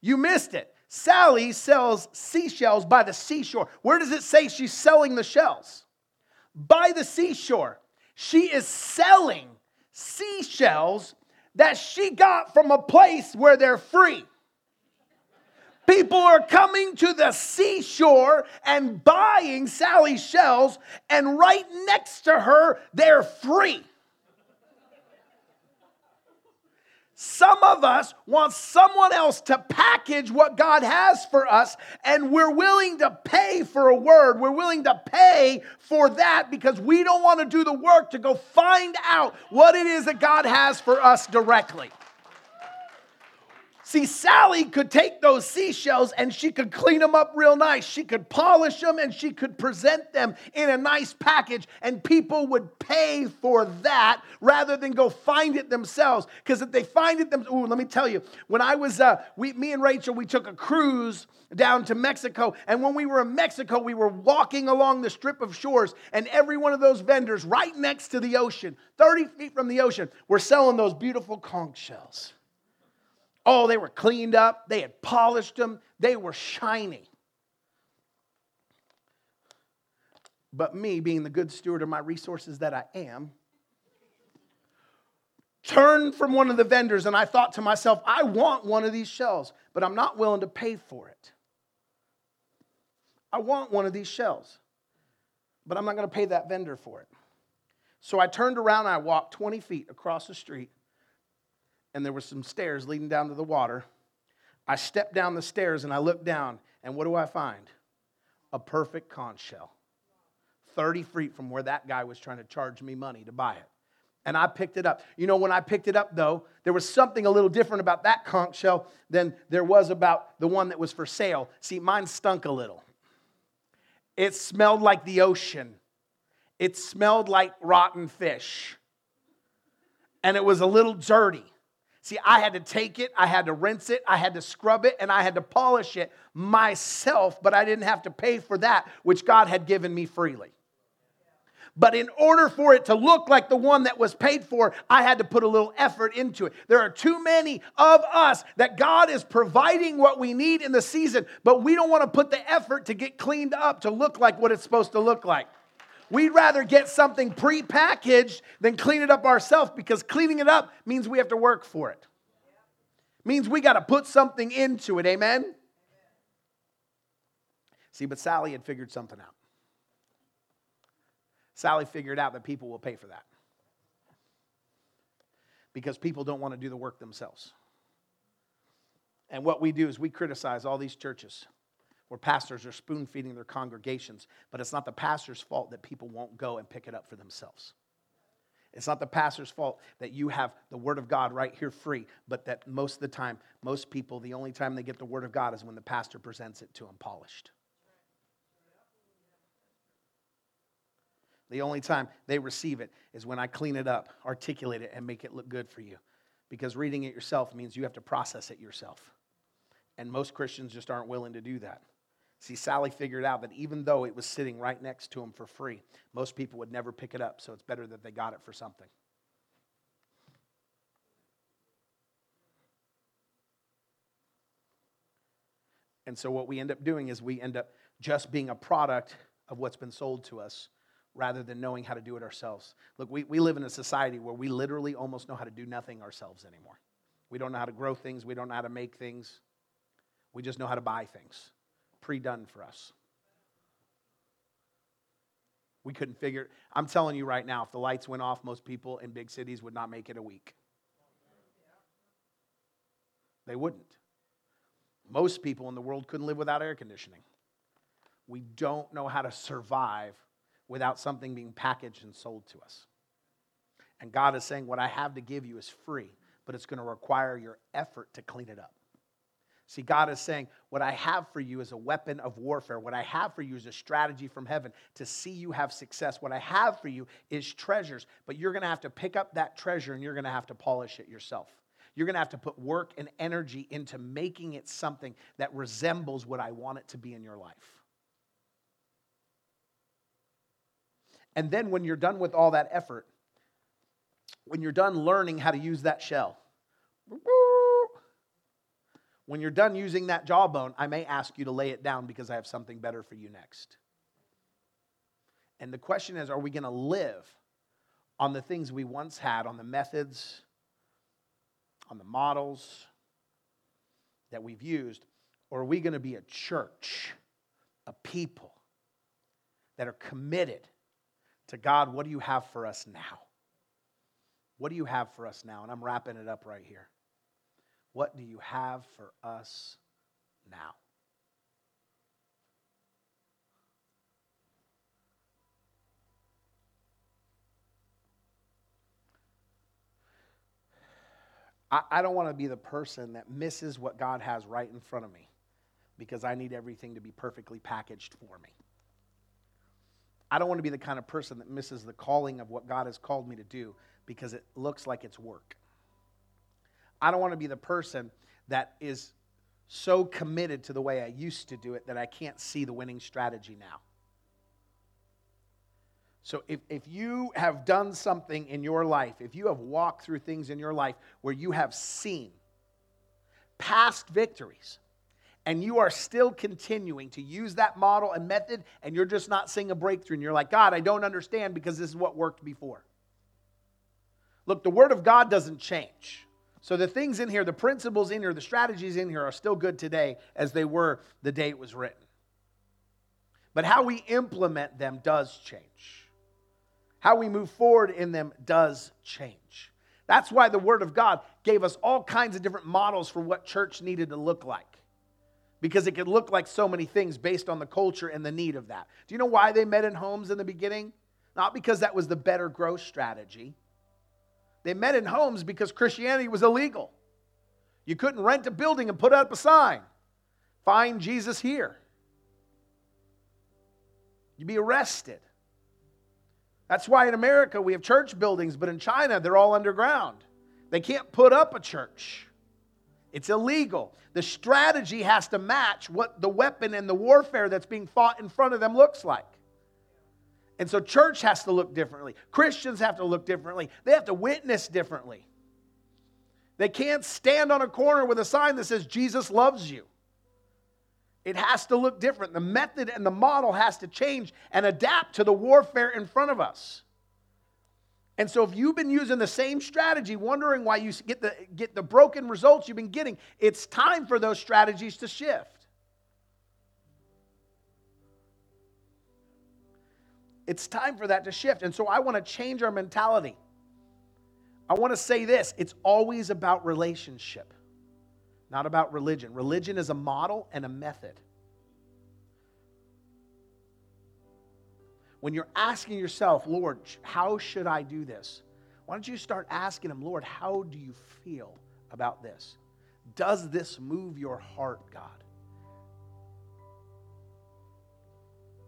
[SPEAKER 1] You missed it. Sally sells seashells by the seashore. Where does it say she's selling the shells? By the seashore. She is selling seashells that she got from a place where they're free. People are coming to the seashore and buying Sally's shells, and right next to her, they're free. Some of us want someone else to package what God has for us, and we're willing to pay for a word. We're willing to pay for that because we don't want to do the work to go find out what it is that God has for us directly. See, Sally could take those seashells and she could clean them up real nice. She could polish them and she could present them in a nice package, and people would pay for that rather than go find it themselves. Because if they find it themselves, let me tell you, when I was, uh, we, me and Rachel, we took a cruise down to Mexico, and when we were in Mexico, we were walking along the strip of shores, and every one of those vendors right next to the ocean, 30 feet from the ocean, were selling those beautiful conch shells. Oh, they were cleaned up, they had polished them, they were shiny. But me, being the good steward of my resources that I am, turned from one of the vendors and I thought to myself, I want one of these shells, but I'm not willing to pay for it. I want one of these shells, but I'm not going to pay that vendor for it. So I turned around and I walked 20 feet across the street and there were some stairs leading down to the water. I stepped down the stairs and I looked down, and what do I find? A perfect conch shell. 30 feet from where that guy was trying to charge me money to buy it. And I picked it up. You know, when I picked it up, though, there was something a little different about that conch shell than there was about the one that was for sale. See, mine stunk a little. It smelled like the ocean, it smelled like rotten fish, and it was a little dirty. See, I had to take it, I had to rinse it, I had to scrub it, and I had to polish it myself, but I didn't have to pay for that, which God had given me freely. But in order for it to look like the one that was paid for, I had to put a little effort into it. There are too many of us that God is providing what we need in the season, but we don't want to put the effort to get cleaned up to look like what it's supposed to look like. We'd rather get something pre-packaged than clean it up ourselves because cleaning it up means we have to work for it. Means we got to put something into it. Amen. See, but Sally had figured something out. Sally figured out that people will pay for that. Because people don't want to do the work themselves. And what we do is we criticize all these churches where pastors are spoon feeding their congregations, but it's not the pastor's fault that people won't go and pick it up for themselves. It's not the pastor's fault that you have the Word of God right here free, but that most of the time, most people, the only time they get the Word of God is when the pastor presents it to them polished. The only time they receive it is when I clean it up, articulate it, and make it look good for you. Because reading it yourself means you have to process it yourself. And most Christians just aren't willing to do that. See, Sally figured out that even though it was sitting right next to him for free, most people would never pick it up, so it's better that they got it for something. And so, what we end up doing is we end up just being a product of what's been sold to us rather than knowing how to do it ourselves. Look, we, we live in a society where we literally almost know how to do nothing ourselves anymore. We don't know how to grow things, we don't know how to make things, we just know how to buy things pre done for us. We couldn't figure I'm telling you right now, if the lights went off, most people in big cities would not make it a week. They wouldn't. Most people in the world couldn't live without air conditioning. We don't know how to survive without something being packaged and sold to us. And God is saying, What I have to give you is free, but it's going to require your effort to clean it up. See, God is saying, What I have for you is a weapon of warfare. What I have for you is a strategy from heaven to see you have success. What I have for you is treasures, but you're going to have to pick up that treasure and you're going to have to polish it yourself. You're going to have to put work and energy into making it something that resembles what I want it to be in your life. And then when you're done with all that effort, when you're done learning how to use that shell, when you're done using that jawbone, I may ask you to lay it down because I have something better for you next. And the question is are we going to live on the things we once had, on the methods, on the models that we've used, or are we going to be a church, a people that are committed to God, what do you have for us now? What do you have for us now? And I'm wrapping it up right here. What do you have for us now? I, don't want to be the person that misses what God has right in front of me because I need everything to be perfectly packaged for me. I don't want to be the kind of person that misses the calling of what God has called me to do because it looks like it's work. I don't want to be the person that is so committed to the way I used to do it that I can't see the winning strategy now. So, if, if you have done something in your life, if you have walked through things in your life where you have seen past victories, and you are still continuing to use that model and method, and you're just not seeing a breakthrough, and you're like, God, I don't understand because this is what worked before. Look, the Word of God doesn't change. So the things in here, the principles in here, the strategies in here are still good today as they were the day it was written. But how we implement them does change. How we move forward in them does change. That's why the Word of God gave us all kinds of different models for what church needed to look like because it could look like so many things based on the culture and the need of that. Do you know why they met in homes in the beginning? Not because that was the better growth strategy. They met in homes because Christianity was illegal. You couldn't rent a building and put up a sign, find Jesus here. You'd be arrested. That's why in America we have church buildings, but in China they're all underground They can't put up a church. It's illegal. The strategy has to match what the weapon and the warfare that's being fought in front of them looks like. And so, church has to look differently. Christians have to look differently. They have to witness differently. They can't stand on a corner with a sign that says, Jesus loves you. It has to look different. The method and the model has to change and adapt to the warfare in front of us. And so, if you've been using the same strategy, wondering why you get the, get the broken results you've been getting, it's time for those strategies to shift. It's time for that to shift. And so, I want to change our mentality. I want to say this it's always about relationship, not about religion. Religion is a model and a method. When you're asking yourself, Lord, how should I do this? Why don't you start asking Him, Lord, how do you feel about this? Does this move your heart, God?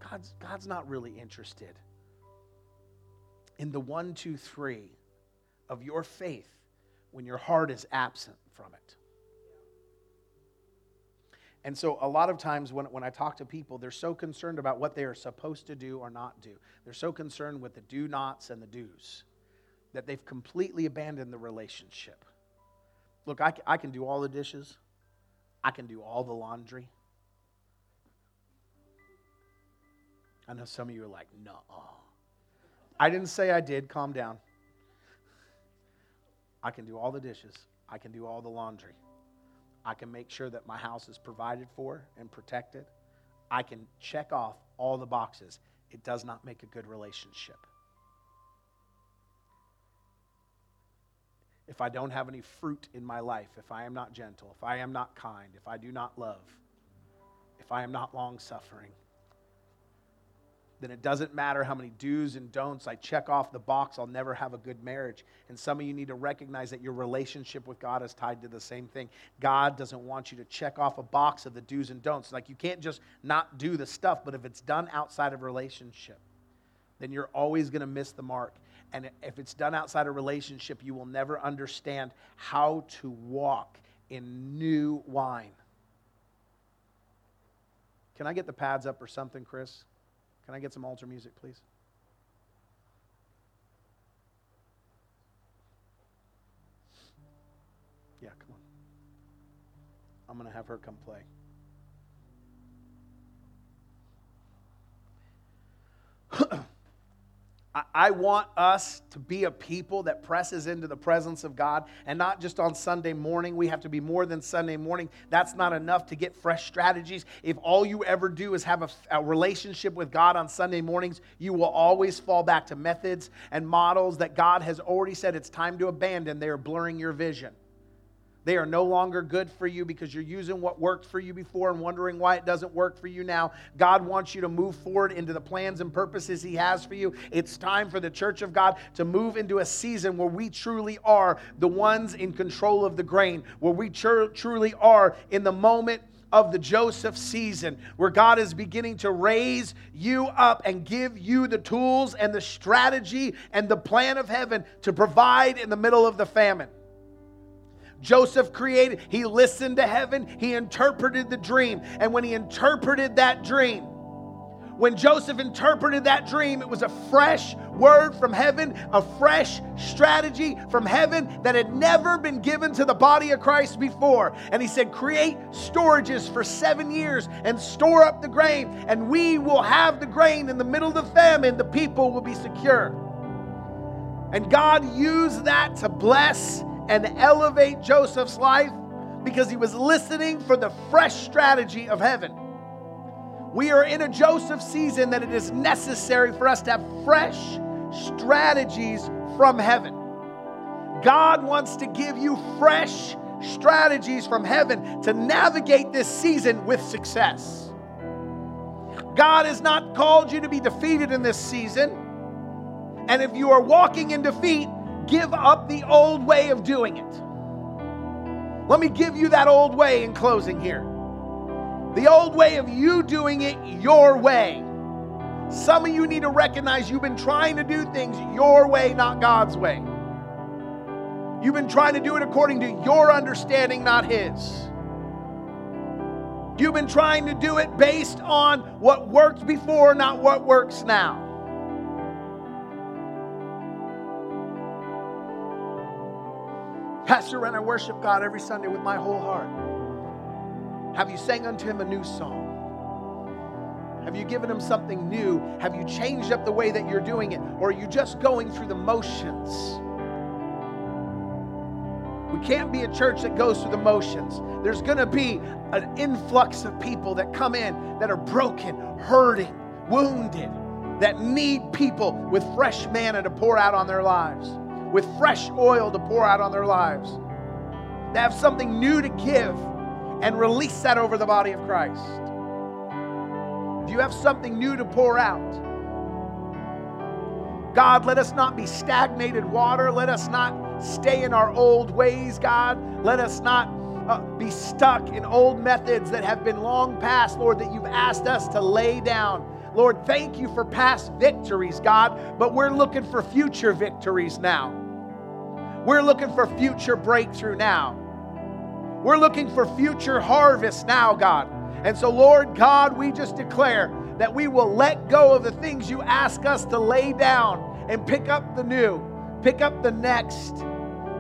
[SPEAKER 1] God's, God's not really interested in the one, two, three of your faith when your heart is absent from it. And so, a lot of times when, when I talk to people, they're so concerned about what they are supposed to do or not do. They're so concerned with the do nots and the do's that they've completely abandoned the relationship. Look, I, I can do all the dishes, I can do all the laundry. I know some of you are like, no. I didn't say I did. Calm down. I can do all the dishes, I can do all the laundry. I can make sure that my house is provided for and protected. I can check off all the boxes. It does not make a good relationship. If I don't have any fruit in my life, if I am not gentle, if I am not kind, if I do not love, if I am not long suffering, then it doesn't matter how many do's and don'ts I check off the box, I'll never have a good marriage. And some of you need to recognize that your relationship with God is tied to the same thing. God doesn't want you to check off a box of the do's and don'ts. Like you can't just not do the stuff, but if it's done outside of relationship, then you're always going to miss the mark. And if it's done outside of relationship, you will never understand how to walk in new wine. Can I get the pads up or something, Chris? Can I get some altar music, please? Yeah, come on. I'm going to have her come play. (clears throat) I want us to be a people that presses into the presence of God and not just on Sunday morning. We have to be more than Sunday morning. That's not enough to get fresh strategies. If all you ever do is have a, a, relationship with God on Sunday mornings, you will always fall back to methods and models that God has already said it's time to abandon. They are blurring your vision. They are no longer good for you because you're using what worked for you before and wondering why it doesn't work for you now. God wants you to move forward into the plans and purposes He has for you. It's time for the church of God to move into a season where we truly are the ones in control of the grain, where we tr- truly are in the moment of the Joseph season, where God is beginning to raise you up and give you the tools and the strategy and the plan of heaven to provide in the middle of the famine. Joseph created, he listened to heaven, he interpreted the dream. And when he interpreted that dream, when Joseph interpreted that dream, it was a fresh word from heaven, a fresh strategy from heaven that had never been given to the body of Christ before. And he said, Create storages for seven years and store up the grain, and we will have the grain in the middle of the famine. The people will be secure. And God used that to bless and elevate Joseph's life because he was listening for the fresh strategy of heaven. We are in a Joseph season that it is necessary for us to have fresh strategies from heaven. God wants to give you fresh strategies from heaven to navigate this season with success. God has not called you to be defeated in this season. And if you are walking in defeat, give up the old way of doing it. Let me give you that old way in closing here. The old way of you doing it your way. Some of you need to recognize you've been trying to do things your way, not God's way. You've been trying to do it according to your understanding, not His. You've been trying to do it based on what worked before, not what works now. Pastor, when I worship God every Sunday with my whole heart, have you sang unto Him a new song? Have you given Him something new? Have you changed up the way that you're doing it? Or are you just going through the motions? We can't be a church that goes through the motions. There's going to be an influx of people that come in that are broken, hurting, wounded, that need people with fresh manna to pour out on their lives, with fresh oil to pour out on their lives. They have something new to give and release that over the body of Christ. Do you have something new to pour out? God, let us not be stagnated water. Let us not stay in our old ways, God. Let us not uh, be stuck in old methods that have been long past, Lord, that you've asked us to lay down. Lord, thank you for past victories, God, but we're looking for future victories now. We're looking for future breakthrough now. We're looking for future harvest now, God. And so, Lord God, we just declare that we will let go of the things you ask us to lay down and pick up the new, pick up the next,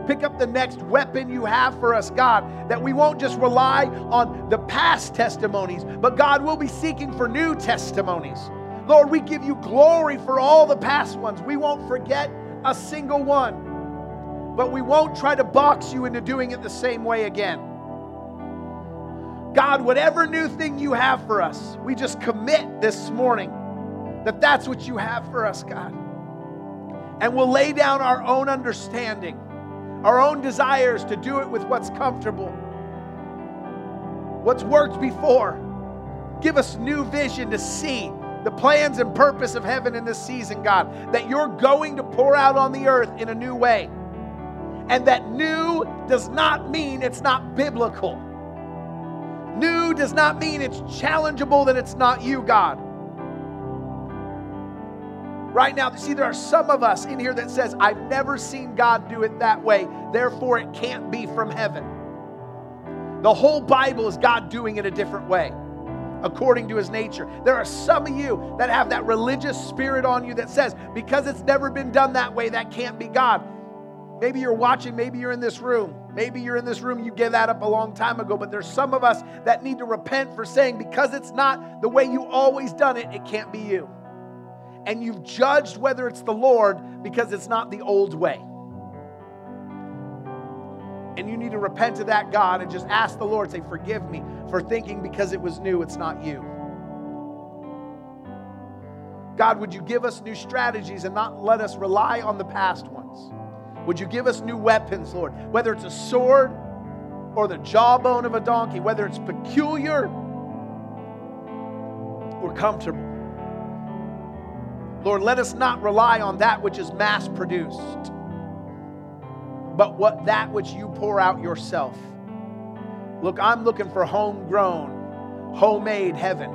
[SPEAKER 1] pick up the next weapon you have for us, God. That we won't just rely on the past testimonies, but God will be seeking for new testimonies. Lord, we give you glory for all the past ones. We won't forget a single one, but we won't try to box you into doing it the same way again. God, whatever new thing you have for us, we just commit this morning that that's what you have for us, God. And we'll lay down our own understanding, our own desires to do it with what's comfortable, what's worked before. Give us new vision to see the plans and purpose of heaven in this season, God, that you're going to pour out on the earth in a new way. And that new does not mean it's not biblical. New does not mean it's challengeable, that it's not you, God. Right now, see, there are some of us in here that says, I've never seen God do it that way, therefore it can't be from heaven. The whole Bible is God doing it a different way according to his nature. There are some of you that have that religious spirit on you that says, because it's never been done that way, that can't be God. Maybe you're watching, maybe you're in this room. Maybe you're in this room, you gave that up a long time ago, but there's some of us that need to repent for saying, because it's not the way you always done it, it can't be you. And you've judged whether it's the Lord because it's not the old way. And you need to repent to that God and just ask the Lord, say, Forgive me for thinking because it was new, it's not you. God, would you give us new strategies and not let us rely on the past ones? Would you give us new weapons, Lord? Whether it's a sword or the jawbone of a donkey, whether it's peculiar or comfortable. Lord, let us not rely on that which is mass produced, but what that which you pour out yourself. Look, I'm looking for homegrown, homemade heaven.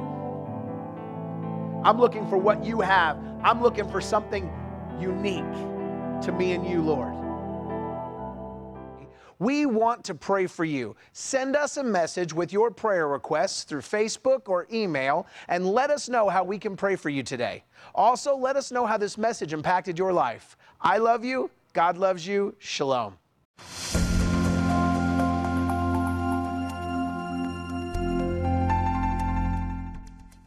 [SPEAKER 1] I'm looking for what you have. I'm looking for something unique to me and you, Lord. We want to pray for you. Send us a message with your prayer requests through Facebook or email and let us know how we can pray for you today. Also, let us know how this message impacted your life. I love you. God loves you. Shalom.